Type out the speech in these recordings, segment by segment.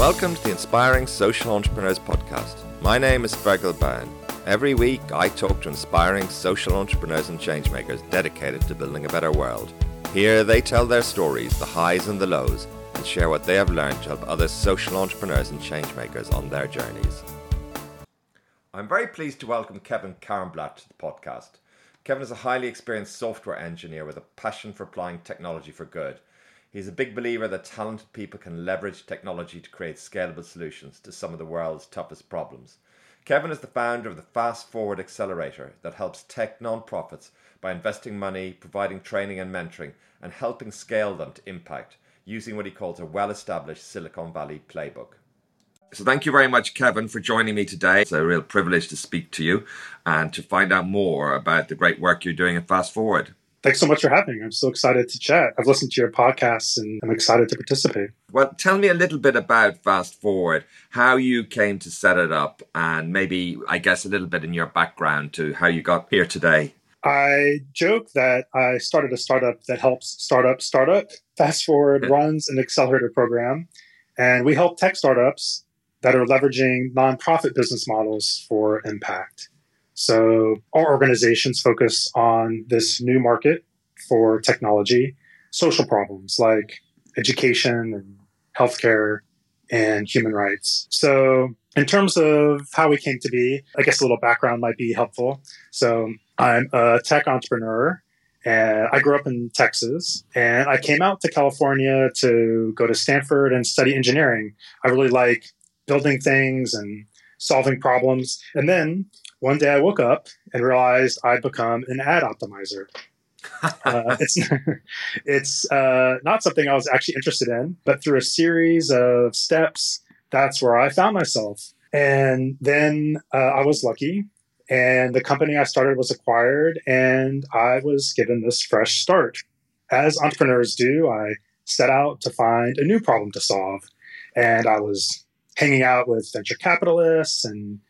Welcome to the Inspiring Social Entrepreneurs Podcast. My name is Fergal Byrne. Every week, I talk to inspiring social entrepreneurs and changemakers dedicated to building a better world. Here, they tell their stories, the highs and the lows, and share what they have learned to help other social entrepreneurs and changemakers on their journeys. I'm very pleased to welcome Kevin Barenblat to the podcast. Kevin is a highly experienced software engineer with a passion for applying technology for good. He's a big believer that talented people can leverage technology to create scalable solutions to some of the world's toughest problems. Kevin is the founder of the Fast Forward Accelerator that helps tech nonprofits by investing money, providing training and mentoring, and helping scale them to impact using what he calls a well established Silicon Valley playbook. So, thank you very much, Kevin, for joining me today. It's a real privilege to speak to you and to find out more about the great work you're doing at Fast Forward. Thanks so much for having me. I'm so excited to chat. I've listened to your podcasts and I'm excited to participate. Well, tell me a little bit about Fast Forward, how you came to set it up, and maybe, I guess, a little bit in your background to how you got here today. I joke that I started a startup that helps startup startup. Fast Forward runs an accelerator program, and we help tech startups that are leveraging nonprofit business models for impact. So our organizations focus on this new market for technology, social problems like education and healthcare and human rights. So in terms of how we came to be, I guess a little background might be helpful. So I'm a tech entrepreneur and I grew up in Texas and I came out to California to go to Stanford and study engineering. I really like building things and solving problems. And then one day I woke up and realized I'd become an ad optimizer. uh, it's it's uh, not something I was actually interested in, but through a series of steps, that's where I found myself. And then uh, I was lucky, and the company I started was acquired, and I was given this fresh start. As entrepreneurs do, I set out to find a new problem to solve, and I was hanging out with venture capitalists and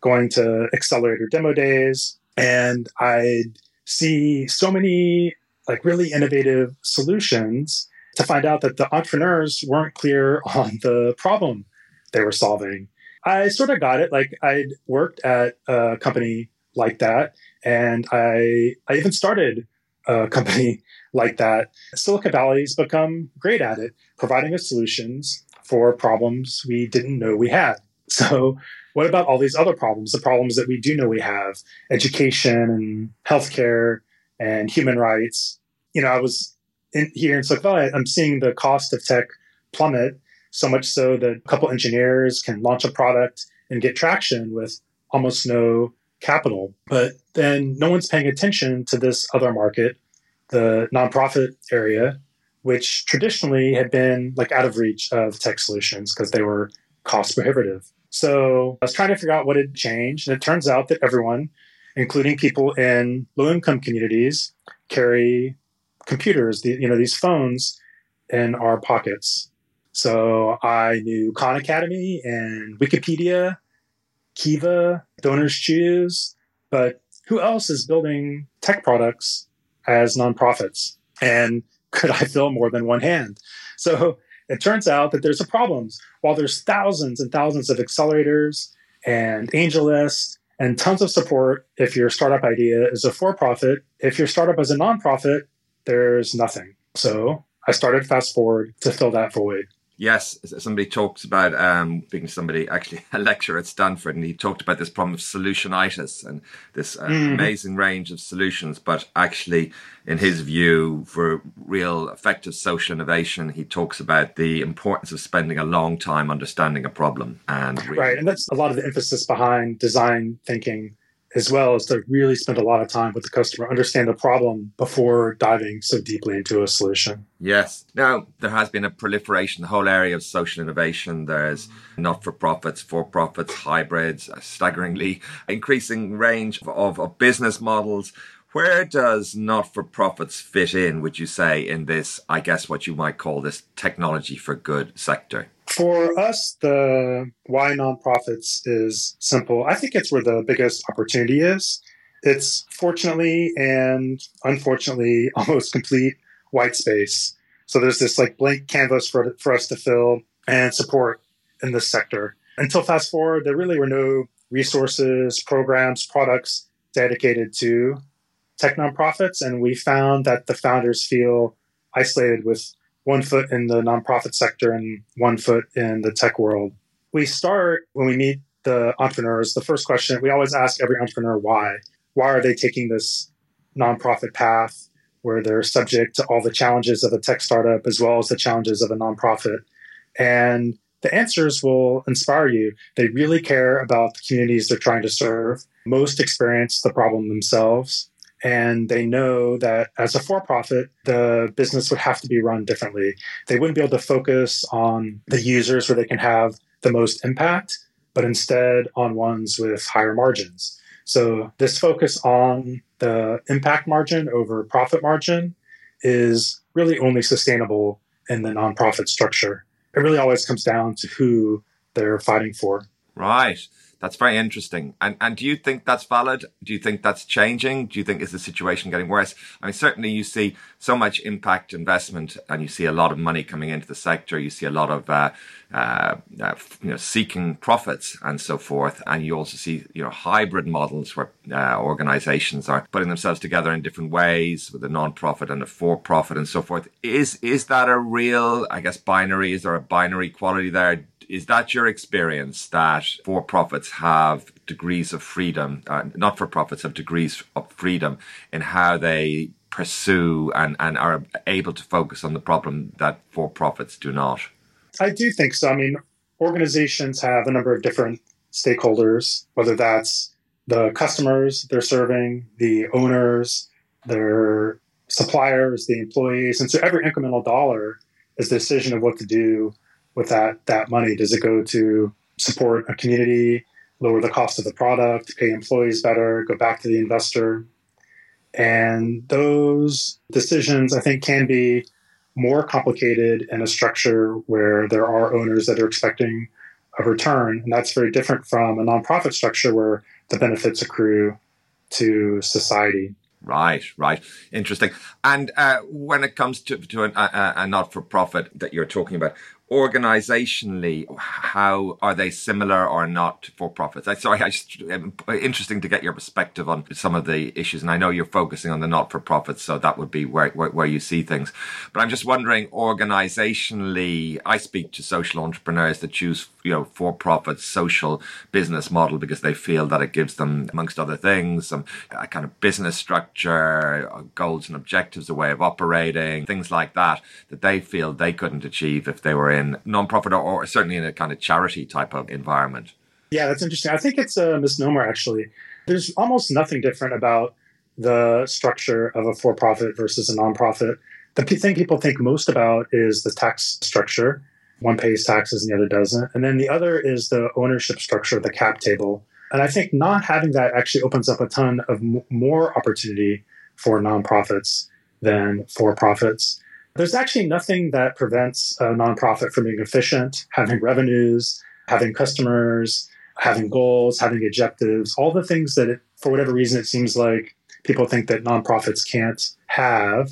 going to accelerator demo days, and I'd see so many like really innovative solutions to find out that the entrepreneurs weren't clear on the problem they were solving. I sort of got it. Like I'd worked at a company like that, and I I even started a company like that. Silicon Valley's become great at it, providing us solutions for problems we didn't know we had. So what about all these other problems, the problems that we do know we have, education and healthcare and human rights? You know, I was in, here in Silicon Valley, I'm seeing the cost of tech plummet so much so that a couple engineers can launch a product and get traction with almost no capital. But then no one's paying attention to this other market, the nonprofit area, which traditionally had been like out of reach of tech solutions because they were cost prohibitive. So I was trying to figure out what had changed. And it turns out that everyone, including people in low income communities, carry computers, the, you know, these phones in our pockets. So I knew Khan Academy and Wikipedia, Kiva, DonorsChoose, but who else is building tech products as nonprofits? And could I fill more than one hand? So it turns out that there's a problem. While there's thousands and thousands of accelerators and AngelList and tons of support if your startup idea is a for profit, if your startup is a nonprofit, there's nothing. So I started Fast Forward to fill that void yes, somebody talks about um, being somebody actually a lecturer at Stanford, and he talked about this problem of solutionitis and this uh, mm. amazing range of solutions. But actually, in his view, for real effective social innovation, he talks about the importance of spending a long time understanding a problem. And really- right, and that's a lot of the emphasis behind design thinking as well as to really spend a lot of time with the customer, understand the problem before diving so deeply into a solution. Yes. Now, there has been a proliferation, the whole area of social innovation. There's not for profits, for profits, hybrids, a staggeringly increasing range of, of business models. Where does not for profits fit in, would you say, in this, I guess, what you might call this technology for good sector? For us, the why nonprofits is simple. I think it's where the biggest opportunity is. It's fortunately and unfortunately almost complete white space. So there's this like blank canvas for, for us to fill and support in this sector. Until fast forward, there really were no resources, programs, products dedicated to tech nonprofits. And we found that the founders feel isolated with one foot in the nonprofit sector and one foot in the tech world. We start when we meet the entrepreneurs, the first question we always ask every entrepreneur why. Why are they taking this nonprofit path where they're subject to all the challenges of a tech startup as well as the challenges of a nonprofit? And the answers will inspire you. They really care about the communities they're trying to serve. Most experience the problem themselves. And they know that as a for profit, the business would have to be run differently. They wouldn't be able to focus on the users where they can have the most impact, but instead on ones with higher margins. So, this focus on the impact margin over profit margin is really only sustainable in the nonprofit structure it really always comes down to who they're fighting for. Right. That's very interesting. And and do you think that's valid? Do you think that's changing? Do you think is the situation getting worse? I mean, certainly you see so much impact investment, and you see a lot of money coming into the sector. You see a lot of uh, uh, uh, you know seeking profits and so forth. And you also see you know hybrid models where uh, organizations are putting themselves together in different ways with a non-profit and a for-profit and so forth. Is is that a real, I guess, binary? Is there a binary quality there? Is that your experience that for profits have degrees of freedom, uh, not for profits have degrees of freedom in how they pursue and, and are able to focus on the problem that for profits do not? I do think so. I mean, organizations have a number of different stakeholders, whether that's the customers they're serving, the owners, their suppliers, the employees. And so every incremental dollar is the decision of what to do with that that money? Does it go to support a community, lower the cost of the product, pay employees better, go back to the investor? And those decisions, I think, can be more complicated in a structure where there are owners that are expecting a return. And that's very different from a nonprofit structure where the benefits accrue to society. Right, right. Interesting. And uh, when it comes to, to an, a, a not for profit that you're talking about, organizationally, how are they similar or not for profits? I sorry, I just um, interesting to get your perspective on some of the issues. And I know you're focusing on the not for profits, so that would be where, where, where you see things. But I'm just wondering, organizationally, I speak to social entrepreneurs that choose you know for profit social business model because they feel that it gives them amongst other things some a kind of business structure goals and objectives a way of operating things like that that they feel they couldn't achieve if they were in non-profit or, or certainly in a kind of charity type of environment yeah that's interesting i think it's a misnomer actually there's almost nothing different about the structure of a for-profit versus a non-profit the thing people think most about is the tax structure one pays taxes and the other doesn't. And then the other is the ownership structure, the cap table. And I think not having that actually opens up a ton of m- more opportunity for nonprofits than for profits. There's actually nothing that prevents a nonprofit from being efficient, having revenues, having customers, having goals, having objectives, all the things that, it, for whatever reason, it seems like people think that nonprofits can't have.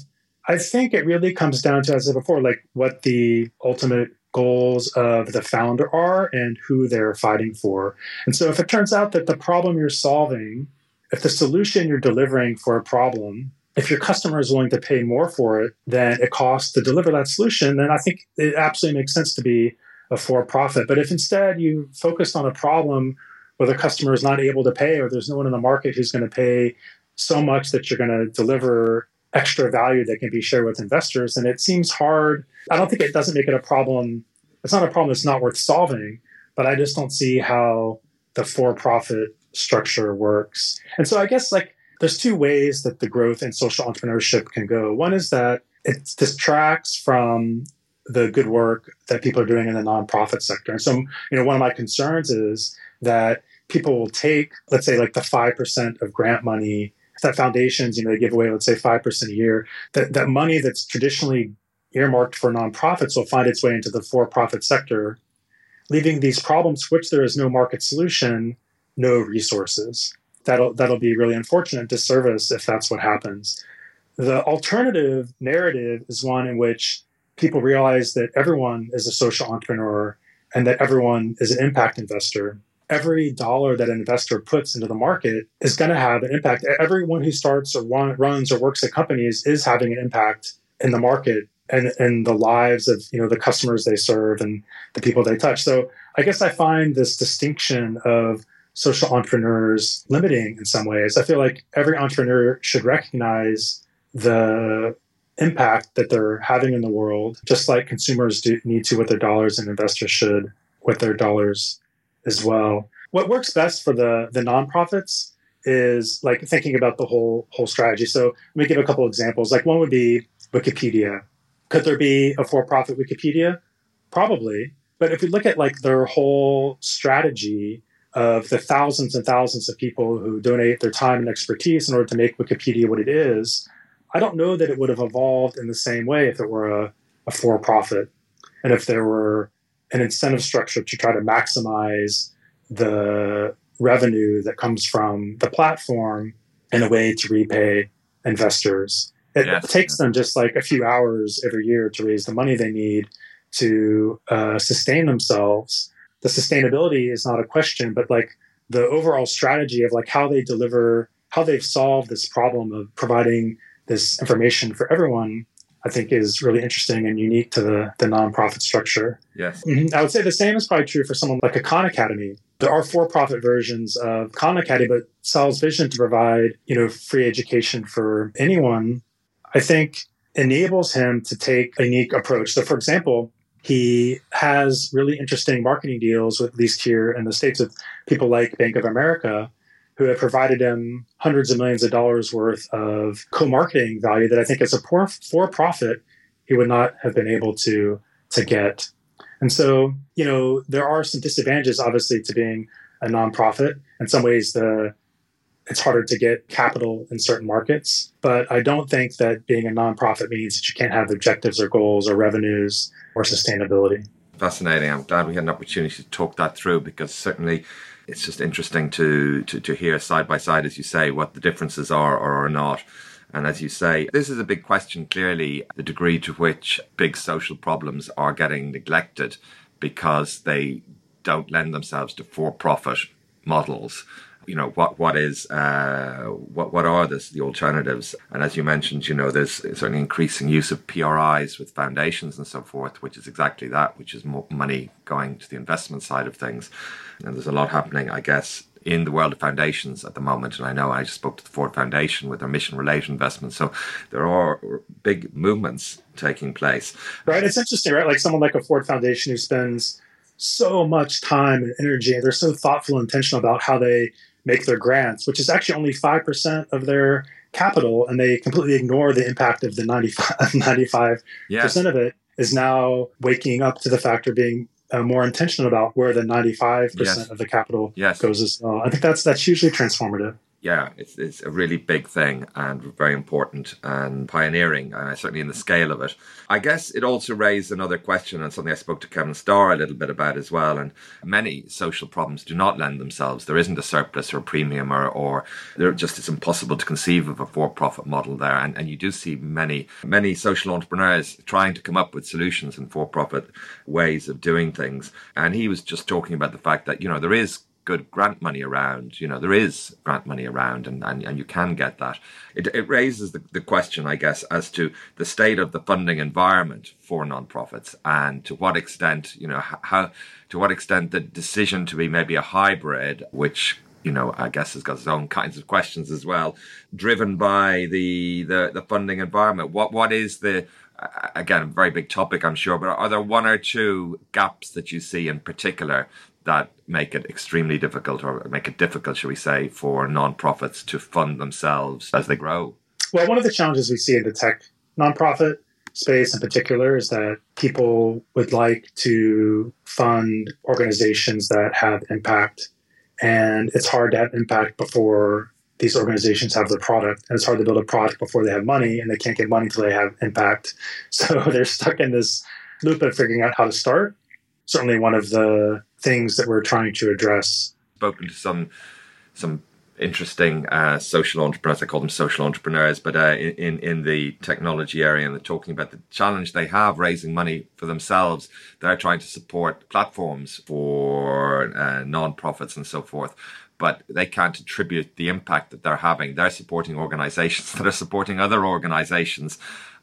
I think it really comes down to, as I said before, like what the ultimate goals of the founder are and who they're fighting for. And so if it turns out that the problem you're solving, if the solution you're delivering for a problem, if your customer is willing to pay more for it than it costs to deliver that solution, then I think it absolutely makes sense to be a for profit. But if instead you focused on a problem where the customer is not able to pay or there's no one in the market who's going to pay so much that you're going to deliver extra value that can be shared with investors. And it seems hard. I don't think it doesn't make it a problem. It's not a problem that's not worth solving, but I just don't see how the for profit structure works. And so I guess like there's two ways that the growth in social entrepreneurship can go. One is that it distracts from the good work that people are doing in the nonprofit sector. And so, you know, one of my concerns is that people will take, let's say, like the 5% of grant money that foundations, you know, they give away, let's say, 5% a year, that, that money that's traditionally earmarked for nonprofits will find its way into the for profit sector, leaving these problems which there is no market solution, no resources. That'll, that'll be really unfortunate disservice if that's what happens. The alternative narrative is one in which people realize that everyone is a social entrepreneur and that everyone is an impact investor, every dollar that an investor puts into the market is going to have an impact. Everyone who starts or runs or works at companies is having an impact in the market and in the lives of you know the customers they serve and the people they touch. So I guess I find this distinction of social entrepreneurs limiting in some ways. I feel like every entrepreneur should recognize the impact that they're having in the world, just like consumers do need to with their dollars and investors should with their dollars as well. What works best for the the nonprofits is like thinking about the whole whole strategy. So let me give a couple examples. Like one would be Wikipedia. Could there be a for-profit Wikipedia? Probably. But if you look at like their whole strategy of the thousands and thousands of people who donate their time and expertise in order to make Wikipedia what it is, I don't know that it would have evolved in the same way if it were a, a for profit and if there were an incentive structure to try to maximize the revenue that comes from the platform in a way to repay investors. It yes. takes them just like a few hours every year to raise the money they need to uh, sustain themselves. The sustainability is not a question, but like the overall strategy of like how they deliver, how they've solved this problem of providing this information for everyone, I think is really interesting and unique to the, the nonprofit structure. Yes. Mm-hmm. I would say the same is probably true for someone like a Khan Academy. There are for-profit versions of Khan Academy, but Sal's vision to provide, you know, free education for anyone, I think enables him to take a unique approach. So for example, he has really interesting marketing deals with at least here in the States with people like Bank of America who have provided him hundreds of millions of dollars worth of co-marketing value that I think as a poor for profit he would not have been able to to get. And so, you know, there are some disadvantages obviously to being a nonprofit. In some ways the it's harder to get capital in certain markets, but I don't think that being a nonprofit means that you can't have objectives or goals or revenues or sustainability. Fascinating. I'm glad we had an opportunity to talk that through because certainly it's just interesting to, to, to hear side by side, as you say, what the differences are or are not. And as you say, this is a big question, clearly, the degree to which big social problems are getting neglected because they don't lend themselves to for profit models you know what what is uh, what what are this, the alternatives and as you mentioned you know there's certainly increasing use of PRIs with foundations and so forth which is exactly that which is more money going to the investment side of things and there's a lot happening I guess in the world of foundations at the moment. And I know I just spoke to the Ford Foundation with their mission related investments. So there are big movements taking place. Right. It's interesting, right? Like someone like a Ford Foundation who spends so much time and energy and they're so thoughtful and intentional about how they make their grants, which is actually only 5% of their capital. And they completely ignore the impact of the 95, 95% yes. of it is now waking up to the fact of being uh, more intentional about where the 95% yes. of the capital yes. goes as well. I think that's that's hugely transformative yeah, it's, it's a really big thing and very important and pioneering, uh, certainly in the scale of it. I guess it also raised another question and something I spoke to Kevin Starr a little bit about as well. And many social problems do not lend themselves. There isn't a surplus or a premium or, or they're just it's impossible to conceive of a for-profit model there. And, and you do see many, many social entrepreneurs trying to come up with solutions and for-profit ways of doing things. And he was just talking about the fact that, you know, there is good grant money around. You know, there is grant money around and, and, and you can get that. It, it raises the, the question, I guess, as to the state of the funding environment for nonprofits and to what extent, you know, how, to what extent the decision to be maybe a hybrid, which you know, I guess has got its own kinds of questions as well, driven by the the, the funding environment. What what is the again very big topic, I'm sure, but are there one or two gaps that you see in particular that make it extremely difficult or make it difficult, shall we say, for nonprofits to fund themselves as they grow? Well, one of the challenges we see in the tech nonprofit space in particular is that people would like to fund organizations that have impact. And it's hard to have impact before these organizations have the product. And it's hard to build a product before they have money, and they can't get money until they have impact. So they're stuck in this loop of figuring out how to start. Certainly, one of the things that we're trying to address. Spoken to some some interesting uh, social entrepreneurs. I call them social entrepreneurs, but uh, in in the technology area, and they're talking about the challenge they have raising money for themselves. They're trying to support platforms for uh, non-profits and so forth. But they can't attribute the impact that they're having. They're supporting organizations that are supporting other organizations,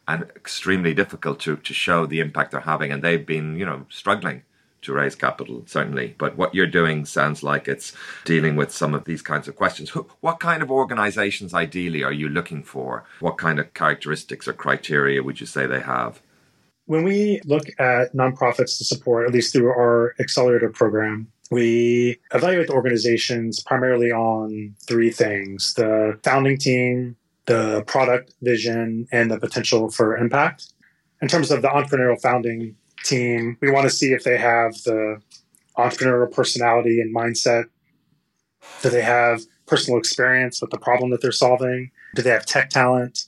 and extremely difficult to, to show the impact they're having. And they've been, you know, struggling to raise capital, certainly. But what you're doing sounds like it's dealing with some of these kinds of questions. What kind of organizations ideally are you looking for? What kind of characteristics or criteria would you say they have? When we look at nonprofits to support, at least through our accelerator program, we evaluate the organizations primarily on three things the founding team, the product vision, and the potential for impact. In terms of the entrepreneurial founding team. We want to see if they have the entrepreneurial personality and mindset. Do they have personal experience with the problem that they're solving? Do they have tech talent?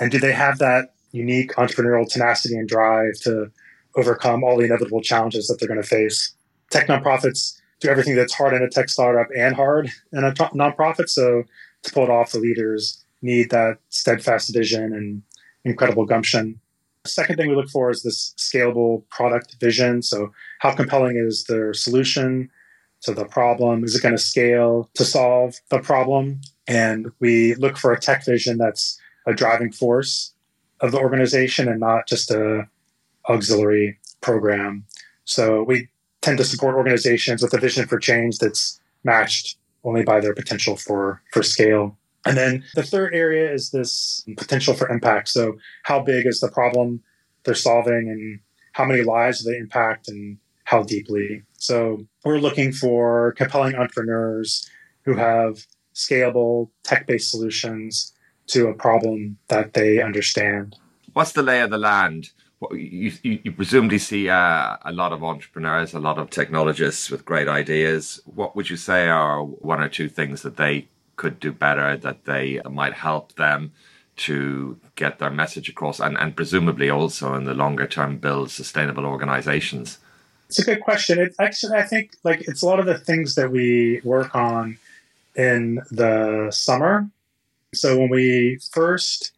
And do they have that unique entrepreneurial tenacity and drive to overcome all the inevitable challenges that they're going to face? Tech nonprofits do everything that's hard in a tech startup and hard in a nonprofit. So to pull it off, the leaders need that steadfast vision and incredible gumption. Second thing we look for is this scalable product vision. So, how compelling is their solution to the problem? Is it going to scale to solve the problem? And we look for a tech vision that's a driving force of the organization and not just a auxiliary program. So, we tend to support organizations with a vision for change that's matched only by their potential for for scale. And then the third area is this potential for impact. So, how big is the problem they're solving, and how many lives do they impact, and how deeply? So, we're looking for compelling entrepreneurs who have scalable tech based solutions to a problem that they understand. What's the lay of the land? You, you, you presumably see uh, a lot of entrepreneurs, a lot of technologists with great ideas. What would you say are one or two things that they could do better that they might help them to get their message across and, and presumably also in the longer term build sustainable organizations? It's a good question. Actually, I think like it's a lot of the things that we work on in the summer. So when we first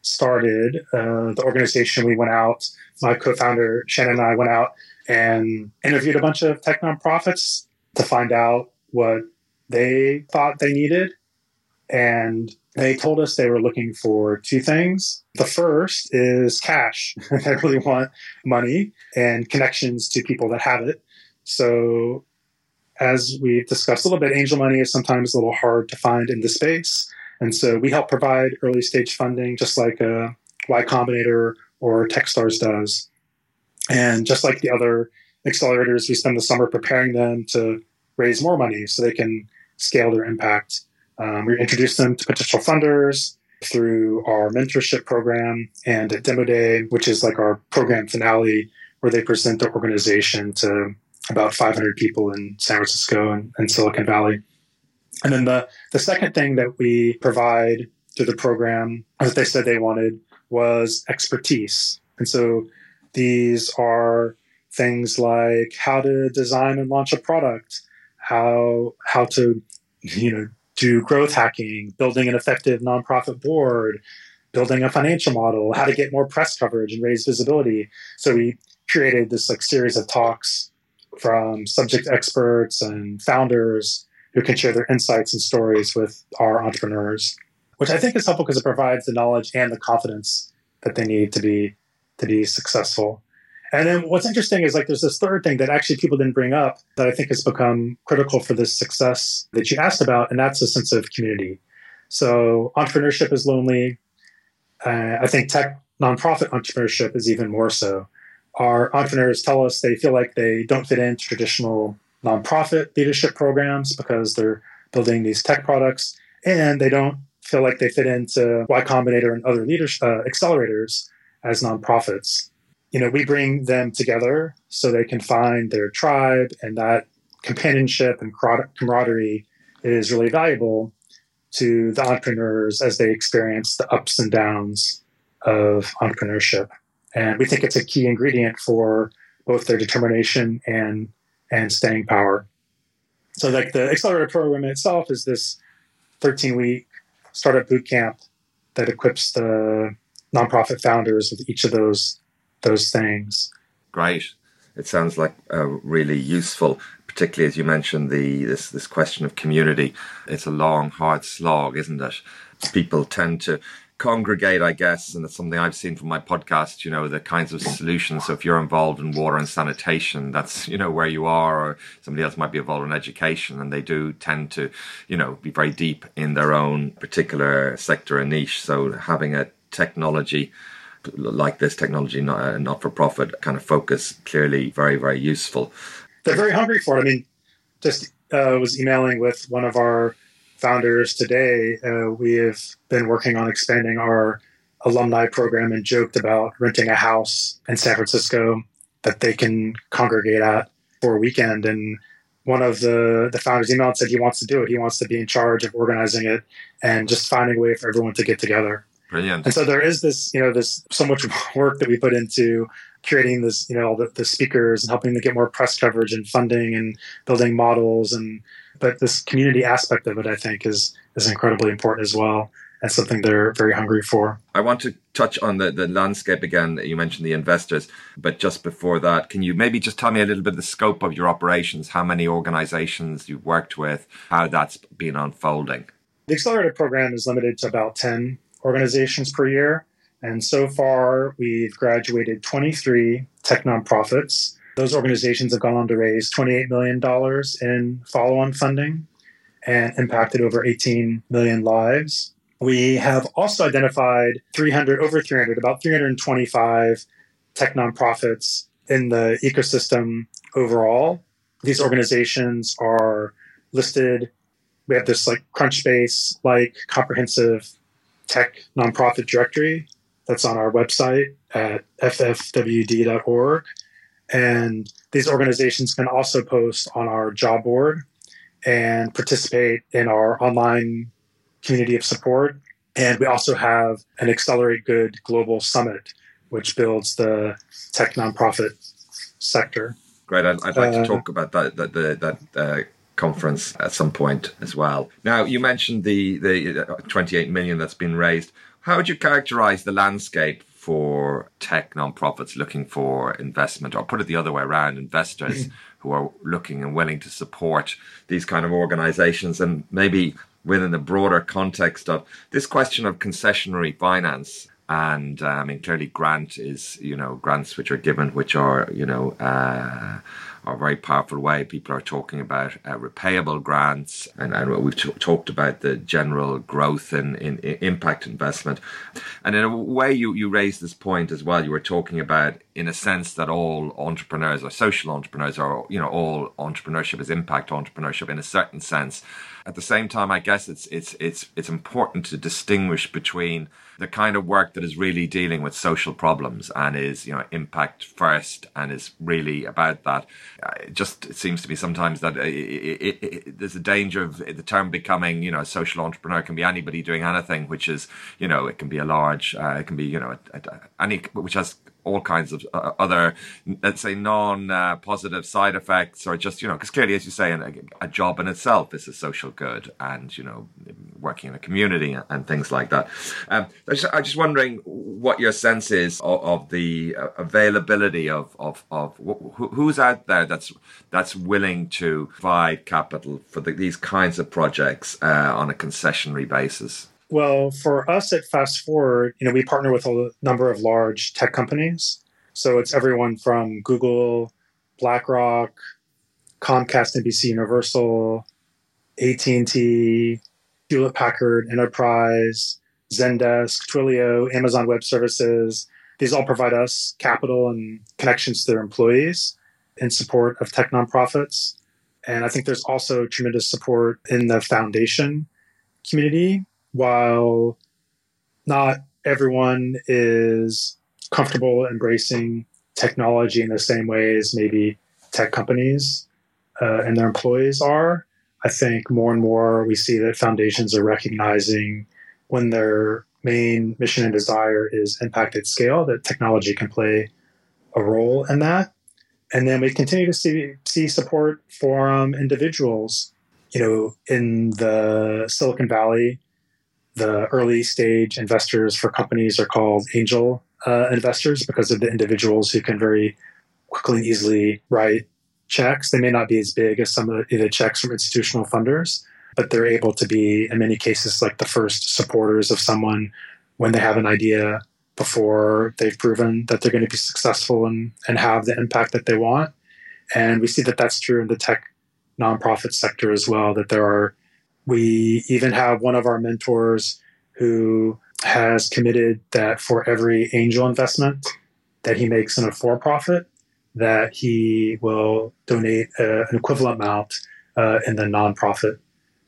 started uh, the organization, we went out. My co-founder Shannon and I went out and interviewed a bunch of tech nonprofits to find out what they thought they needed and they told us they were looking for two things. The first is cash. they really want money and connections to people that have it. So, as we've discussed a little bit, angel money is sometimes a little hard to find in the space. And so we help provide early stage funding, just like a Y Combinator or Techstars does. And just like the other accelerators, we spend the summer preparing them to raise more money so they can scale their impact um, we introduce them to potential funders through our mentorship program and at Demo Day, which is like our program finale, where they present their organization to about 500 people in San Francisco and, and Silicon Valley. And then the, the second thing that we provide through the program, that they said they wanted, was expertise. And so these are things like how to design and launch a product, how how to you know do growth hacking, building an effective nonprofit board, building a financial model, how to get more press coverage and raise visibility. So we created this like series of talks from subject experts and founders who can share their insights and stories with our entrepreneurs, which I think is helpful because it provides the knowledge and the confidence that they need to be to be successful. And then what's interesting is like there's this third thing that actually people didn't bring up that I think has become critical for this success that you asked about, and that's a sense of community. So entrepreneurship is lonely. Uh, I think tech nonprofit entrepreneurship is even more so. Our entrepreneurs tell us they feel like they don't fit into traditional nonprofit leadership programs because they're building these tech products, and they don't feel like they fit into Y Combinator and other leadership uh, accelerators as nonprofits you know, we bring them together so they can find their tribe, and that companionship and camaraderie is really valuable to the entrepreneurs as they experience the ups and downs of entrepreneurship. And we think it's a key ingredient for both their determination and and staying power. So, like the accelerator program itself is this 13 week startup boot camp that equips the nonprofit founders with each of those those things. Great. It sounds like uh, really useful, particularly as you mentioned the this this question of community. It's a long, hard slog, isn't it? People tend to congregate, I guess, and it's something I've seen from my podcast, you know, the kinds of solutions. So if you're involved in water and sanitation, that's, you know, where you are, or somebody else might be involved in education, and they do tend to, you know, be very deep in their own particular sector and niche. So having a technology like this technology, not, uh, not for profit kind of focus, clearly very, very useful. They're very hungry for it. I mean, just uh, was emailing with one of our founders today. Uh, we have been working on expanding our alumni program and joked about renting a house in San Francisco that they can congregate at for a weekend. And one of the, the founders emailed said he wants to do it. He wants to be in charge of organizing it and just finding a way for everyone to get together. Brilliant. And so there is this, you know, this so much work that we put into creating this, you know, the, the speakers and helping to get more press coverage and funding and building models and but this community aspect of it, I think, is is incredibly important as well. and something they're very hungry for. I want to touch on the, the landscape again. You mentioned the investors, but just before that, can you maybe just tell me a little bit of the scope of your operations, how many organizations you've worked with, how that's been unfolding? The accelerator program is limited to about 10 organizations per year. And so far, we've graduated 23 tech nonprofits those organizations have gone on to raise $28 million in follow on funding and impacted over 18 million lives. We have also identified 300, over 300, about 325 tech nonprofits in the ecosystem overall. These organizations are listed. We have this like Crunchbase like comprehensive tech nonprofit directory that's on our website at ffwd.org. And these organizations can also post on our job board and participate in our online community of support. And we also have an Accelerate Good Global Summit, which builds the tech nonprofit sector. Great. I'd, I'd like uh, to talk about that, that, that, that uh, conference at some point as well. Now, you mentioned the, the uh, 28 million that's been raised. How would you characterize the landscape for tech nonprofits looking for investment, or put it the other way around, investors who are looking and willing to support these kind of organizations, and maybe within the broader context of this question of concessionary finance. And uh, I mean, clearly, grant is you know grants which are given, which are you know. Uh, a very powerful way. People are talking about uh, repayable grants, and, and we've t- talked about the general growth in, in, in, impact investment. And in a way, you, you raised this point as well. You were talking about, in a sense, that all entrepreneurs or social entrepreneurs are, you know, all entrepreneurship is impact entrepreneurship in a certain sense. At the same time, I guess it's it's it's it's important to distinguish between the kind of work that is really dealing with social problems and is you know impact first and is really about that. It just it seems to me sometimes that it, it, it, there's a danger of the term becoming you know a social entrepreneur can be anybody doing anything, which is you know it can be a large, uh, it can be you know a, a, any which has all kinds of uh, other, let's say, non-positive uh, side effects, or just you know, because clearly, as you say, a, a, job in itself is a social good, and you know, working in a community and, and things like that. Um, I just, I'm just wondering what your sense is of, of the uh, availability of of, of wh- who's out there that's that's willing to provide capital for the, these kinds of projects uh, on a concessionary basis. Well, for us at Fast Forward, you know, we partner with a number of large tech companies. So it's everyone from Google, BlackRock, Comcast, NBC Universal, AT&T, Hewlett Packard Enterprise, Zendesk, Twilio, Amazon Web Services. These all provide us capital and connections to their employees in support of tech nonprofits. And I think there's also tremendous support in the foundation community while not everyone is comfortable embracing technology in the same way as maybe tech companies uh, and their employees are, I think more and more we see that foundations are recognizing when their main mission and desire is impact at scale, that technology can play a role in that. And then we continue to see, see support from individuals you know, in the Silicon Valley, the early stage investors for companies are called angel uh, investors because of the individuals who can very quickly and easily write checks. They may not be as big as some of the checks from institutional funders, but they're able to be, in many cases, like the first supporters of someone when they have an idea before they've proven that they're going to be successful and, and have the impact that they want. And we see that that's true in the tech nonprofit sector as well, that there are, we even have one of our mentors who has committed that for every angel investment that he makes in a for profit, that he will donate a, an equivalent amount uh, in the nonprofit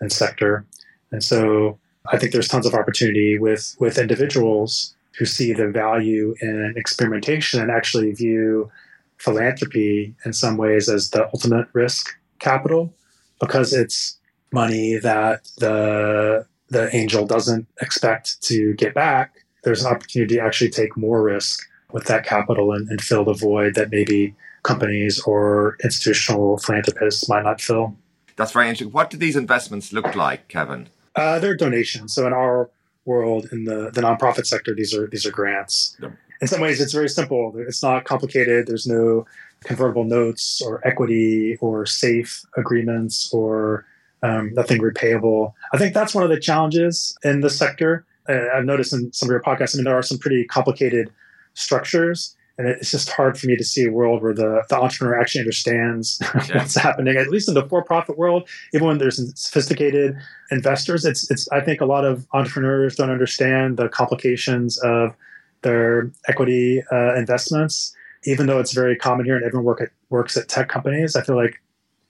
and sector. And so I think there's tons of opportunity with with individuals who see the value in experimentation and actually view philanthropy in some ways as the ultimate risk capital because it's money that the the angel doesn't expect to get back. There's an opportunity to actually take more risk with that capital and, and fill the void that maybe companies or institutional philanthropists might not fill. That's very interesting. What do these investments look like, Kevin? Uh, they're donations. So in our world, in the, the nonprofit sector, these are these are grants. In some ways, it's very simple. It's not complicated. There's no convertible notes or equity or safe agreements or um, nothing repayable. I think that's one of the challenges in the sector. Uh, I've noticed in some of your podcasts. I mean, there are some pretty complicated structures and it's just hard for me to see a world where the, the entrepreneur actually understands yeah. what's happening at least in the for-profit world even when there's sophisticated investors it's it's i think a lot of entrepreneurs don't understand the complications of their equity uh, investments even though it's very common here and everyone work at, works at tech companies i feel like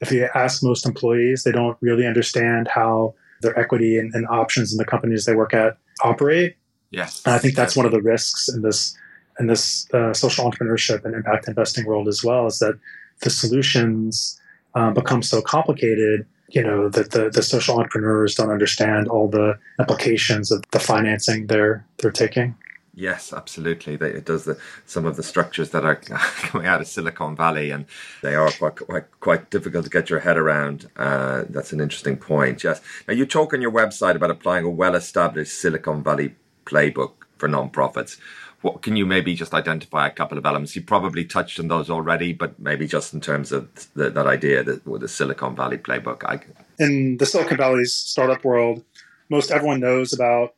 if you ask most employees they don't really understand how their equity and, and options in the companies they work at operate. Yes. And i think that's one of the risks in this in this uh, social entrepreneurship and impact investing world as well is that the solutions um, become so complicated you know that the, the social entrepreneurs don't understand all the implications of the financing they're they're taking Yes, absolutely. It does the, some of the structures that are coming out of Silicon Valley, and they are quite quite, quite difficult to get your head around. Uh, that's an interesting point. Yes. Now you talk on your website about applying a well-established Silicon Valley playbook for nonprofits what can you maybe just identify a couple of elements? You probably touched on those already, but maybe just in terms of the, that idea that with the Silicon Valley playbook. I... In the Silicon Valley's startup world, most everyone knows about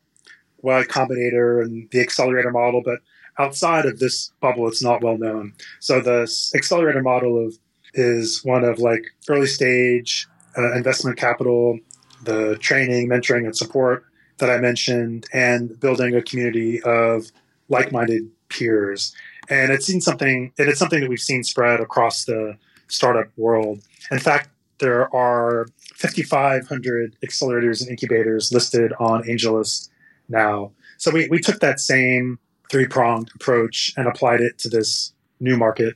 Y Combinator and the accelerator model, but outside of this bubble, it's not well known. So the accelerator model of is one of like early stage uh, investment capital, the training, mentoring, and support that I mentioned, and building a community of like-minded peers. And it's seen something, and it's something that we've seen spread across the startup world. In fact, there are 5,500 accelerators and incubators listed on AngelList now. So we, we took that same three pronged approach and applied it to this new market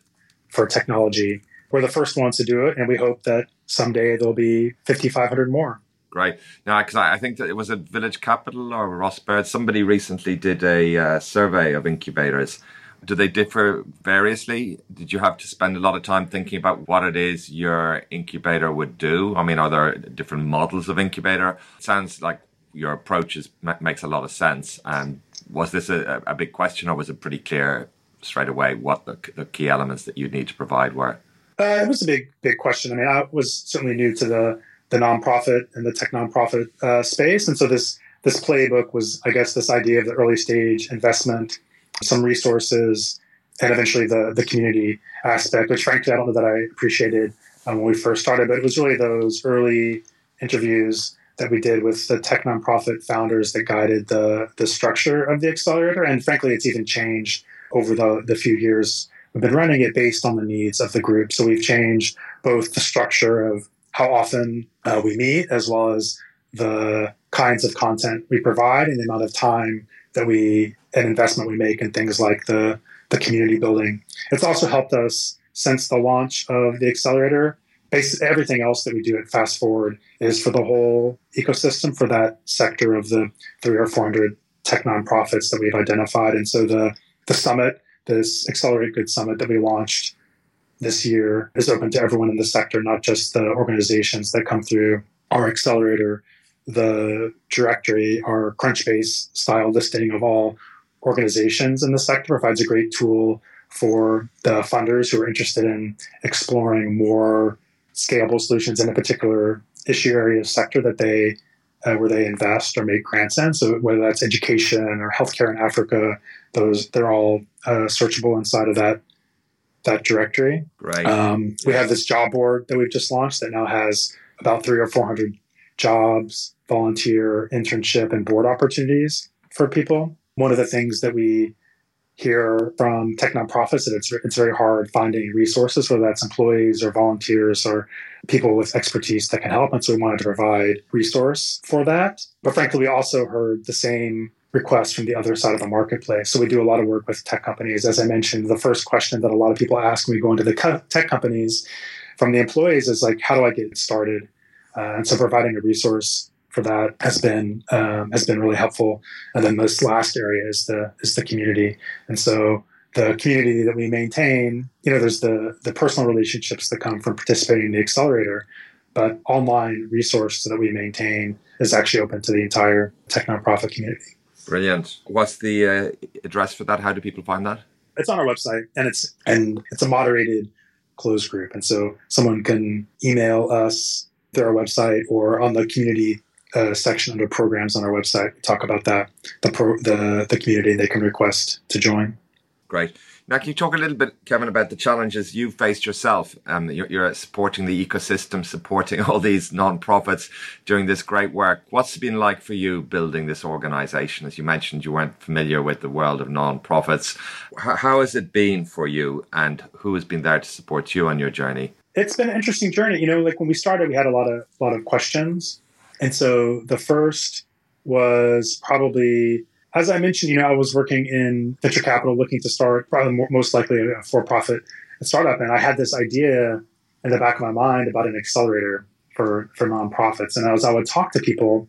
for technology. We're the first ones to do it, and we hope that someday there'll be 5,500 more. Right now, because I, I, think that it was a Village Capital or Ross Baird. Somebody recently did a uh, survey of incubators. Do they differ variously? Did you have to spend a lot of time thinking about what it is your incubator would do? I mean, are there different models of incubator? It sounds like your approach is, makes a lot of sense. And was this a, a big question, or was it pretty clear straight away what the, the key elements that you need to provide were? Uh, it was a big, big question. I mean, I was certainly new to the the nonprofit and the tech nonprofit uh, space. And so this this playbook was, I guess, this idea of the early stage investment, some resources, and eventually the the community aspect, which frankly I don't know that I appreciated um, when we first started. But it was really those early interviews that we did with the tech nonprofit founders that guided the the structure of the accelerator. And frankly, it's even changed over the, the few years we've been running it based on the needs of the group. So we've changed both the structure of how often uh, we meet, as well as the kinds of content we provide and the amount of time that we and investment we make in things like the the community building. It's also helped us since the launch of the accelerator. Basically, everything else that we do at Fast Forward is for the whole ecosystem for that sector of the three or four hundred tech nonprofits that we've identified. And so the the summit, this Accelerate Good Summit that we launched this year is open to everyone in the sector, not just the organizations that come through our accelerator, the directory, our Crunchbase style listing of all organizations in the sector provides a great tool for the funders who are interested in exploring more scalable solutions in a particular issue area sector that they uh, where they invest or make grants in. So whether that's education or healthcare in Africa, those they're all uh, searchable inside of that that directory. Right. Um, we have this job board that we've just launched that now has about three or four hundred jobs, volunteer, internship, and board opportunities for people. One of the things that we hear from tech nonprofits that it's it's very hard finding resources, whether that's employees or volunteers or people with expertise that can help. And so we wanted to provide resource for that. But frankly, we also heard the same requests from the other side of the marketplace. So we do a lot of work with tech companies. As I mentioned, the first question that a lot of people ask when we go into the tech companies from the employees is like, how do I get started? Uh, and so providing a resource for that has been um, has been really helpful. And then this last area is the is the community. And so the community that we maintain, you know, there's the the personal relationships that come from participating in the accelerator, but online resource that we maintain is actually open to the entire tech nonprofit community. Brilliant. What's the uh, address for that? How do people find that? It's on our website, and it's and it's a moderated closed group, and so someone can email us through our website or on the community uh, section under programs on our website. We talk about that the pro, the the community they can request to join. Great. Now, can you talk a little bit, Kevin, about the challenges you've faced yourself? Um, you're, you're, supporting the ecosystem, supporting all these nonprofits, doing this great work. What's it been like for you building this organization? As you mentioned, you weren't familiar with the world of nonprofits. How, how has it been for you, and who has been there to support you on your journey? It's been an interesting journey. You know, like when we started, we had a lot of a lot of questions, and so the first was probably as I mentioned, you know, I was working in venture capital, looking to start probably more, most likely a for-profit startup, and I had this idea in the back of my mind about an accelerator for for nonprofits. And as I would talk to people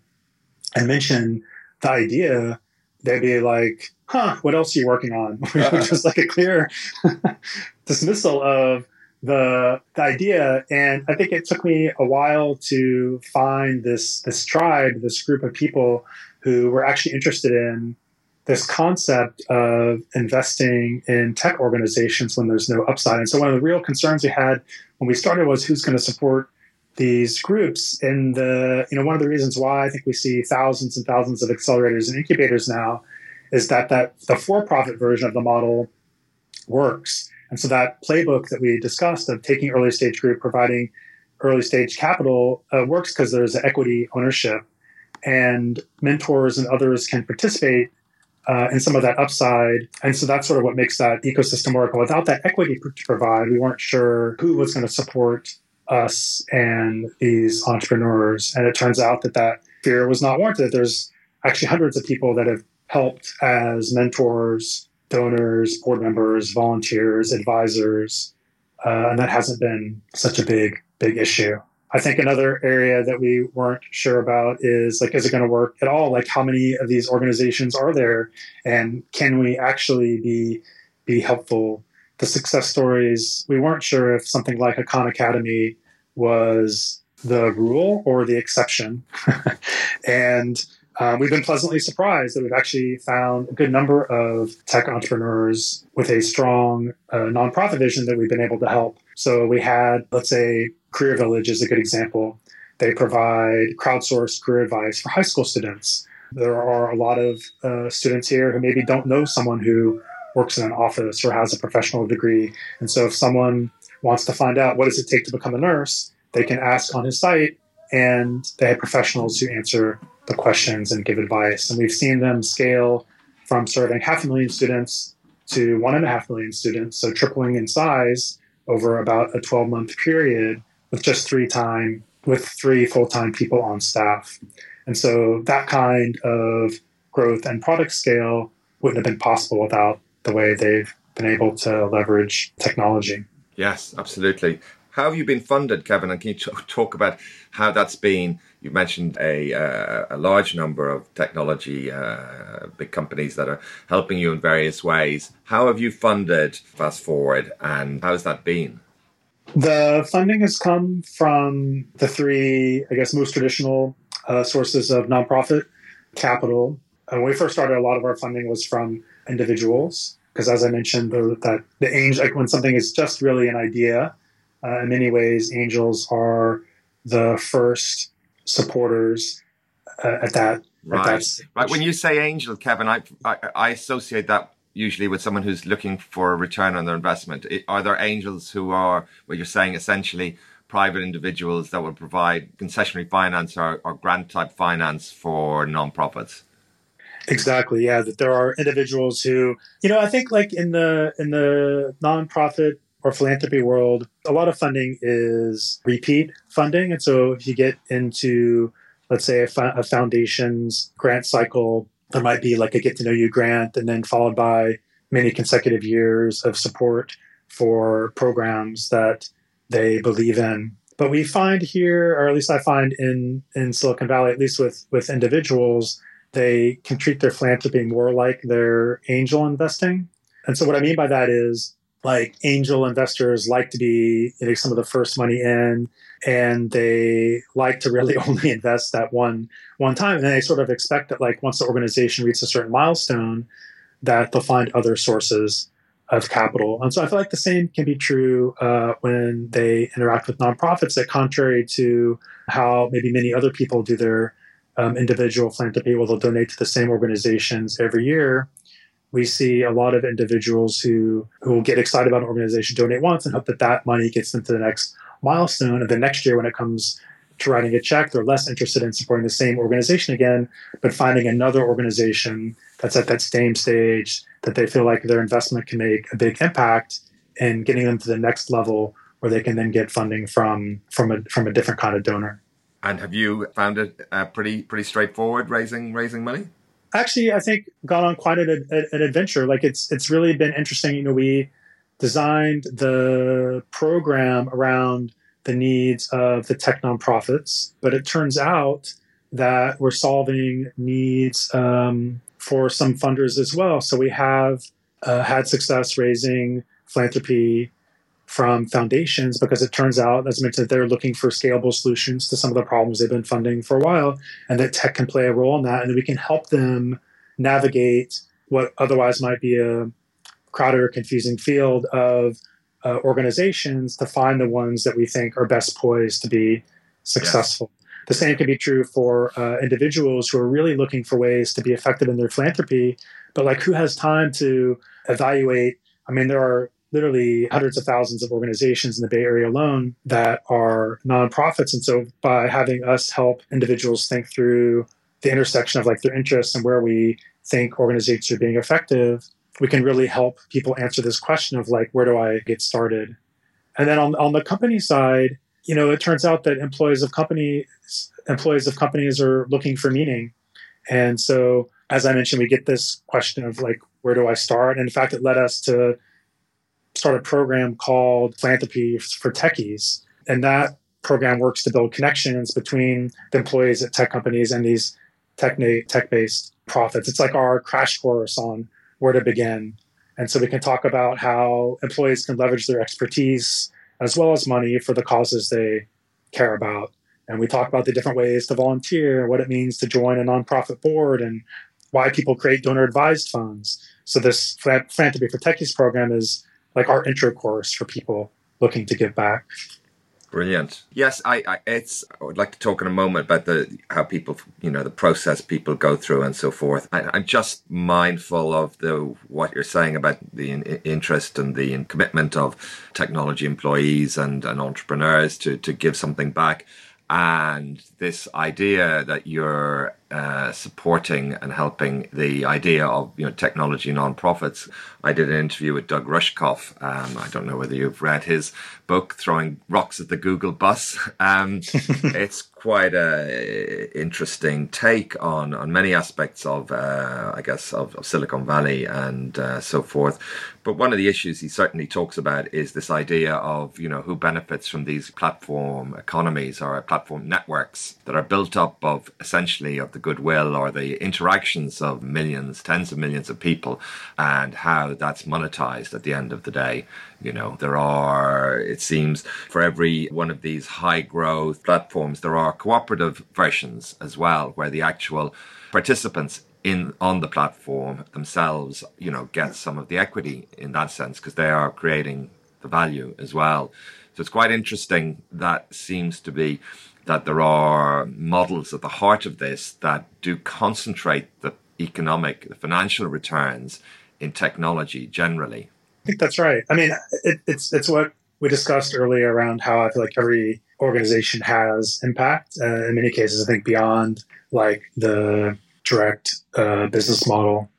and mention the idea, they'd be like, "Huh, what else are you working on?" Uh-huh. Just like a clear dismissal of the, the idea. And I think it took me a while to find this this tribe, this group of people who were actually interested in this concept of investing in tech organizations when there's no upside. And so one of the real concerns we had when we started was who's going to support these groups. And the you know one of the reasons why I think we see thousands and thousands of accelerators and incubators now is that that the for-profit version of the model works. And so that playbook that we discussed of taking early stage group, providing early stage capital uh, works because there's equity ownership and mentors and others can participate uh, in some of that upside. And so that's sort of what makes that ecosystem work. Without that equity to provide, we weren't sure who was going to support us and these entrepreneurs. And it turns out that that fear was not warranted. There's actually hundreds of people that have helped as mentors, donors, board members, volunteers, advisors. Uh, and that hasn't been such a big, big issue. I think another area that we weren't sure about is like, is it going to work at all? Like, how many of these organizations are there, and can we actually be be helpful? The success stories, we weren't sure if something like a Khan Academy was the rule or the exception, and um, we've been pleasantly surprised that we've actually found a good number of tech entrepreneurs with a strong uh, nonprofit vision that we've been able to help. So we had, let's say, Career Village is a good example. They provide crowdsourced career advice for high school students. There are a lot of uh, students here who maybe don't know someone who works in an office or has a professional degree. And so if someone wants to find out what does it take to become a nurse, they can ask on his site and they have professionals who answer the questions and give advice. And we've seen them scale from serving half a million students to one and a half million students, so tripling in size over about a 12 month period with just three time with three full-time people on staff. And so that kind of growth and product scale wouldn't have been possible without the way they've been able to leverage technology. Yes, absolutely. How have you been funded, Kevin? And can you talk about how that's been? You mentioned a, uh, a large number of technology uh, big companies that are helping you in various ways. How have you funded Fast Forward, and how has that been? The funding has come from the three, I guess, most traditional uh, sources of nonprofit capital. And when we first started, a lot of our funding was from individuals because, as I mentioned, the, that the angel, like when something is just really an idea, uh, in many ways, angels are the first supporters uh, at that. Right. At that right. When you say angel, Kevin, I, I, I associate that usually with someone who's looking for a return on their investment. Are there angels who are, what you're saying, essentially private individuals that will provide concessionary finance or, or grant type finance for nonprofits? Exactly. Yeah, that there are individuals who, you know, I think like in the in the nonprofit or philanthropy world, a lot of funding is repeat funding, and so if you get into, let's say, a, a foundation's grant cycle, there might be like a get to know you grant, and then followed by many consecutive years of support for programs that they believe in. But we find here, or at least I find in in Silicon Valley, at least with with individuals, they can treat their philanthropy more like their angel investing. And so what I mean by that is like angel investors like to be you know, some of the first money in and they like to really only invest that one one time and they sort of expect that like once the organization reaches a certain milestone that they'll find other sources of capital and so i feel like the same can be true uh, when they interact with nonprofits that contrary to how maybe many other people do their um, individual philanthropy where they'll donate to the same organizations every year. We see a lot of individuals who who will get excited about an organization, donate once, and hope that that money gets them to the next milestone. And the next year, when it comes to writing a check, they're less interested in supporting the same organization again, but finding another organization that's at that same stage that they feel like their investment can make a big impact and getting them to the next level where they can then get funding from from a from a different kind of donor. And have you found it uh, pretty pretty straightforward raising raising money? Actually, I think gone on quite an, an adventure. Like it's it's really been interesting. You know, we designed the program around the needs of the tech nonprofits, but it turns out that we're solving needs um, for some funders as well. So we have uh, had success raising philanthropy from foundations because it turns out, as I mentioned, they're looking for scalable solutions to some of the problems they've been funding for a while, and that tech can play a role in that, and we can help them navigate what otherwise might be a crowded or confusing field of uh, organizations to find the ones that we think are best poised to be successful. Yes. The same can be true for uh, individuals who are really looking for ways to be effective in their philanthropy, but like who has time to evaluate? I mean, there are literally hundreds of thousands of organizations in the Bay Area alone that are nonprofits. And so by having us help individuals think through the intersection of like their interests and where we think organizations are being effective, we can really help people answer this question of like, where do I get started? And then on, on the company side, you know, it turns out that employees of companies employees of companies are looking for meaning. And so as I mentioned, we get this question of like, where do I start? And in fact, it led us to start a program called Philanthropy for Techies. And that program works to build connections between the employees at tech companies and these tech based profits. It's like our crash course on where to begin. And so we can talk about how employees can leverage their expertise as well as money for the causes they care about. And we talk about the different ways to volunteer, what it means to join a nonprofit board, and why people create donor advised funds. So this Philanthropy for Techies program is like our intro course for people looking to give back. Brilliant. Yes, I, I, it's. I would like to talk in a moment about the how people, you know, the process people go through and so forth. I, am just mindful of the what you're saying about the in, interest and the commitment of technology employees and, and entrepreneurs to to give something back, and this idea that you're uh, supporting and helping the idea of you know technology nonprofits. I did an interview with Doug Rushkoff. Um, I don't know whether you've read his book, "Throwing Rocks at the Google Bus." Um, it's quite a interesting take on on many aspects of, uh, I guess, of, of, Silicon Valley and uh, so forth. But one of the issues he certainly talks about is this idea of you know who benefits from these platform economies or platform networks that are built up of essentially of the goodwill or the interactions of millions, tens of millions of people, and how that's monetized at the end of the day. You know, there are, it seems, for every one of these high growth platforms, there are cooperative versions as well, where the actual participants in on the platform themselves, you know, get some of the equity in that sense because they are creating the value as well. So it's quite interesting. That seems to be that there are models at the heart of this that do concentrate the economic, the financial returns in technology generally. I think that's right. I mean, it, it's it's what we discussed earlier around how I feel like every organization has impact. Uh, in many cases, I think beyond like the direct uh, business model,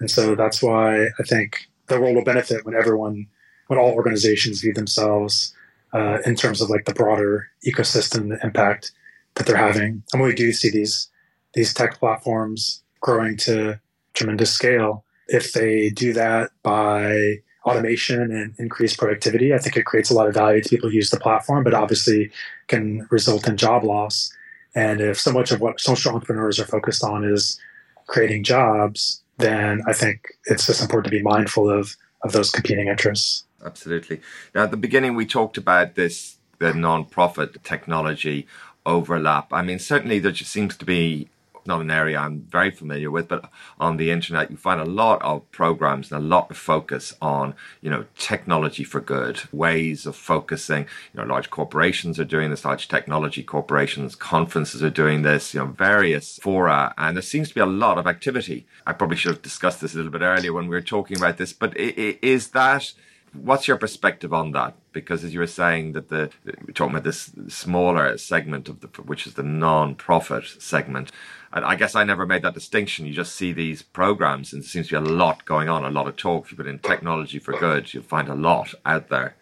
and so that's why I think the world will benefit when everyone, when all organizations view themselves uh, in terms of like the broader ecosystem, impact that they're having. And we do see these these tech platforms growing to tremendous scale. If they do that by automation and increased productivity, I think it creates a lot of value to people who use the platform, but obviously can result in job loss. And if so much of what social entrepreneurs are focused on is creating jobs, then I think it's just important to be mindful of of those competing interests absolutely. Now, at the beginning, we talked about this the non-profit technology overlap. I mean, certainly there just seems to be not an area I'm very familiar with, but on the internet you find a lot of programs and a lot of focus on, you know, technology for good, ways of focusing. You know, large corporations are doing this, large technology corporations, conferences are doing this, you know, various fora, and there seems to be a lot of activity. I probably should have discussed this a little bit earlier when we were talking about this, but is that What's your perspective on that? Because as you were saying that the we're talking about this smaller segment of the which is the non-profit segment, and I guess I never made that distinction. You just see these programs, and there seems to be a lot going on, a lot of talk. If you put in technology for good, you'll find a lot out there.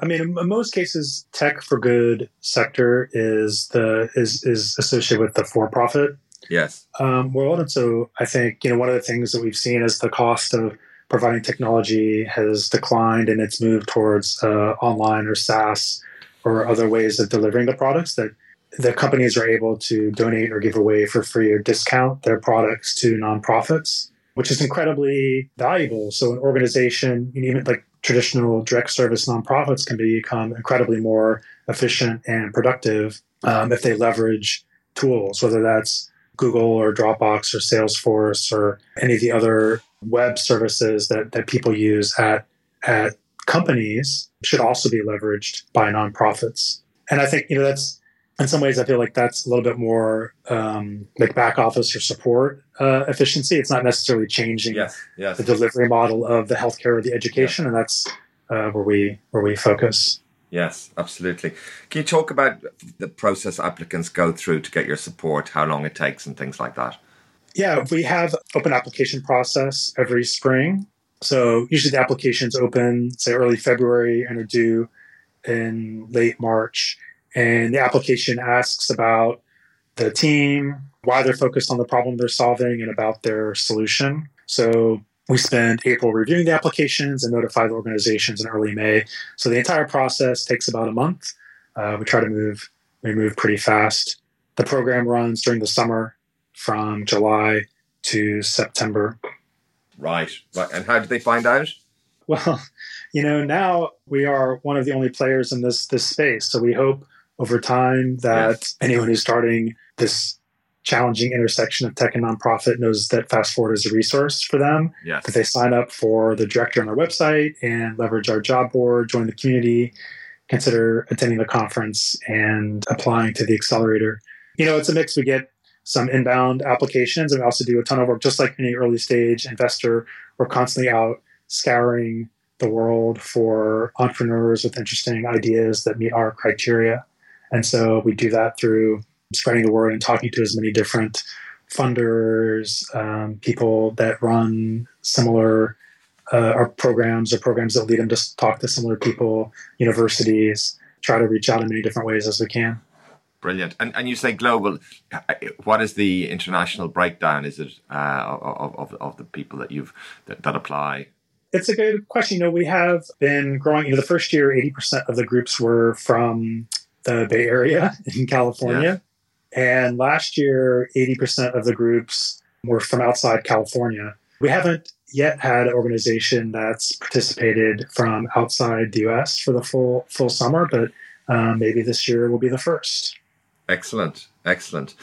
I mean, in most cases, tech for good sector is the is is associated with the for-profit yes um, world, and so I think you know one of the things that we've seen is the cost of providing technology has declined and it's moved towards uh, online or SaaS or other ways of delivering the products that the companies are able to donate or give away for free or discount their products to nonprofits, which is incredibly valuable. So an organization, even like traditional direct service nonprofits can become incredibly more efficient and productive um, if they leverage tools, whether that's Google or Dropbox or Salesforce or any of the other web services that, that people use at, at companies should also be leveraged by nonprofits. And I think, you know, that's in some ways, I feel like that's a little bit more um, like back office or support uh, efficiency. It's not necessarily changing yes, yes. the delivery model of the healthcare or the education, and that's uh, where we where we focus. Yes, absolutely. Can you talk about the process applicants go through to get your support, how long it takes, and things like that? Yeah, we have open application process every spring. So usually the applications open, say early February and are due in late March. And the application asks about the team, why they're focused on the problem they're solving, and about their solution. So we spend April reviewing the applications and notify the organizations in early May. So the entire process takes about a month. Uh, we try to move we move pretty fast. The program runs during the summer from July to September. Right. Right. And how did they find out? Well, you know, now we are one of the only players in this this space. So we hope over time that yes. anyone who's starting this challenging intersection of tech and nonprofit knows that Fast Forward is a resource for them. Yes. That they sign up for the director on our website and leverage our job board, join the community, consider attending the conference and applying to the accelerator. You know, it's a mix. We get some inbound applications and we also do a ton of work just like any early stage investor we're constantly out scouring the world for entrepreneurs with interesting ideas that meet our criteria and so we do that through spreading the word and talking to as many different funders um, people that run similar uh, or programs or programs that lead them to talk to similar people universities try to reach out in many different ways as we can Brilliant. And and you say global. What is the international breakdown? Is it uh, of, of of the people that you've that, that apply? It's a good question. You know, we have been growing. You know, the first year, eighty percent of the groups were from the Bay Area in California, And last year, 80% of the groups were from outside California. We haven't yet had an organization that's participated from outside the US for the full full summer, but um, maybe this year will be the first. Excellent, excellent.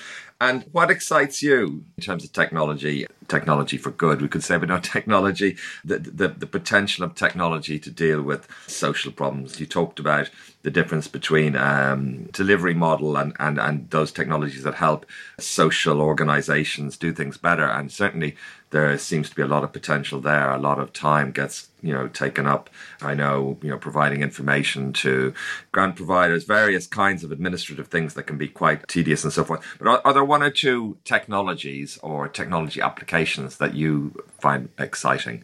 And what excites you in terms of technology? Technology for good, we could say, but no technology, the, the, the potential of technology to deal with social problems. You talked about the difference between um, delivery model and, and, and those technologies that help social organizations do things better. And certainly there seems to be a lot of potential there. A lot of time gets you know taken up. I know you know providing information to grant providers, various kinds of administrative things that can be quite tedious and so forth. But are, are there one or two technologies or technology applications that you find exciting?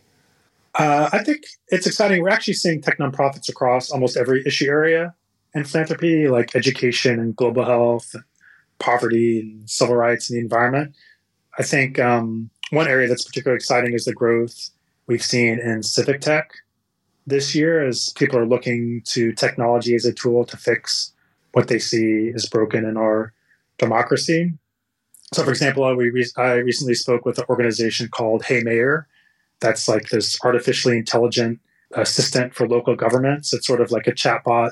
Uh, I think it's exciting. We're actually seeing tech nonprofits across almost every issue area in philanthropy, like education and global health, and poverty and civil rights and the environment. I think um, one area that's particularly exciting is the growth we've seen in civic tech this year as people are looking to technology as a tool to fix what they see is broken in our democracy. So, for example, I recently spoke with an organization called Hey Mayor. That's like this artificially intelligent assistant for local governments. It's sort of like a chatbot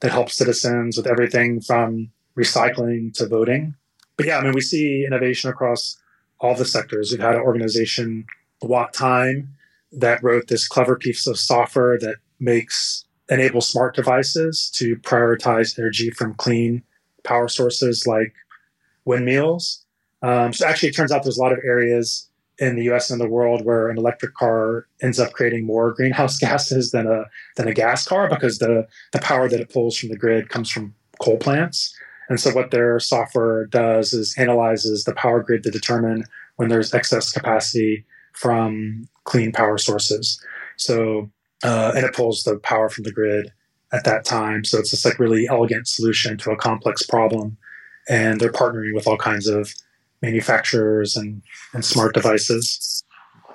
that helps citizens with everything from recycling to voting. But yeah, I mean, we see innovation across all the sectors. We've had an organization, Watt Time, that wrote this clever piece of software that makes enable smart devices to prioritize energy from clean power sources like windmills. Um, so actually, it turns out there's a lot of areas in the U.S. and the world where an electric car ends up creating more greenhouse gases than a than a gas car because the the power that it pulls from the grid comes from coal plants. And so what their software does is analyzes the power grid to determine when there's excess capacity from clean power sources. So, uh, and it pulls the power from the grid at that time. So it's this like really elegant solution to a complex problem. And they're partnering with all kinds of manufacturers and, and smart devices.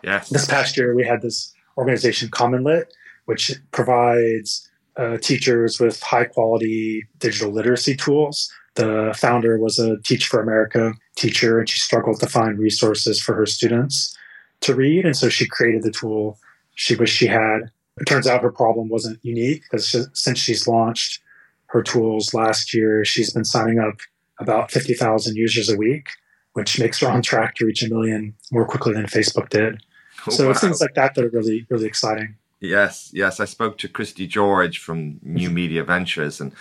Yes. This past year, we had this organization, CommonLit, which provides uh, teachers with high quality digital literacy tools the founder was a Teach for America teacher, and she struggled to find resources for her students to read. And so she created the tool she wished she had. It turns out her problem wasn't unique because she, since she's launched her tools last year, she's been signing up about 50,000 users a week, which makes her on track to reach a million more quickly than Facebook did. Oh, so wow. it's things like that that are really, really exciting. Yes, yes. I spoke to Christie George from New Media Ventures, and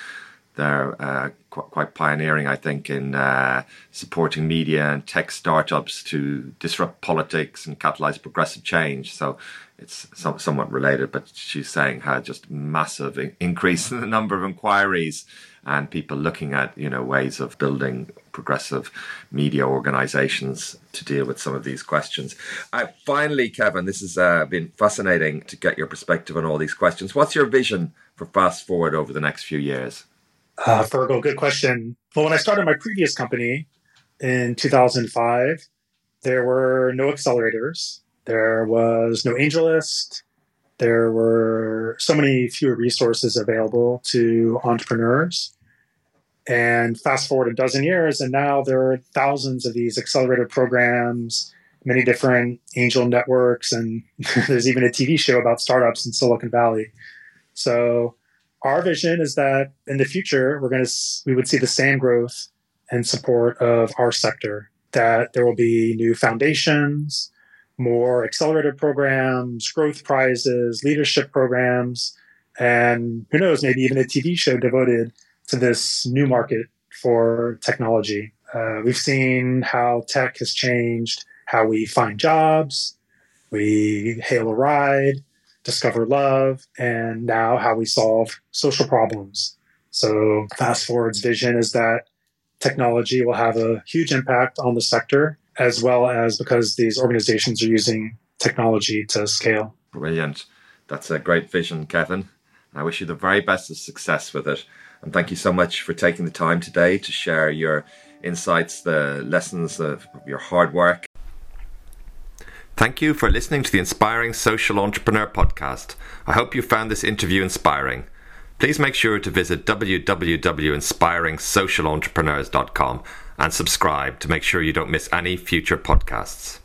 they're uh, qu- quite pioneering, I think, in uh, supporting media and tech startups to disrupt politics and catalyze progressive change. So it's some, somewhat related, but she's saying how just massive increase in the number of inquiries and people looking at you know ways of building progressive media organizations to deal with some of these questions. Uh, finally, Kevin, this has uh, been fascinating to get your perspective on all these questions. What's your vision for Fast Forward over the next few years? Uh, Fergal, good question. Well, when I started my previous company in 2005, there were no accelerators. There was no AngelList. There were so many fewer resources available to entrepreneurs. And fast forward a dozen years, and now there are thousands of these accelerator programs, many different angel networks, and there's even a TV show about startups in Silicon Valley. So our vision is that in the future we're going to we would see the same growth and support of our sector that there will be new foundations more accelerated programs growth prizes leadership programs and who knows maybe even a tv show devoted to this new market for technology uh, we've seen how tech has changed how we find jobs we hail a ride discover love, and now how we solve social problems. So, Fast Forward's vision is that technology will have a huge impact on the sector, as well as because these organizations are using technology to scale. Brilliant. That's a great vision, Kevin. I wish you the very best of success with it. And thank you so much for taking the time today to share your insights, the lessons of your hard work Thank you for listening to the Inspiring Social Entrepreneur podcast. I hope you found this interview inspiring. Please make sure to visit www.inspiringsocialentrepreneurs.com and subscribe to make sure you don't miss any future podcasts.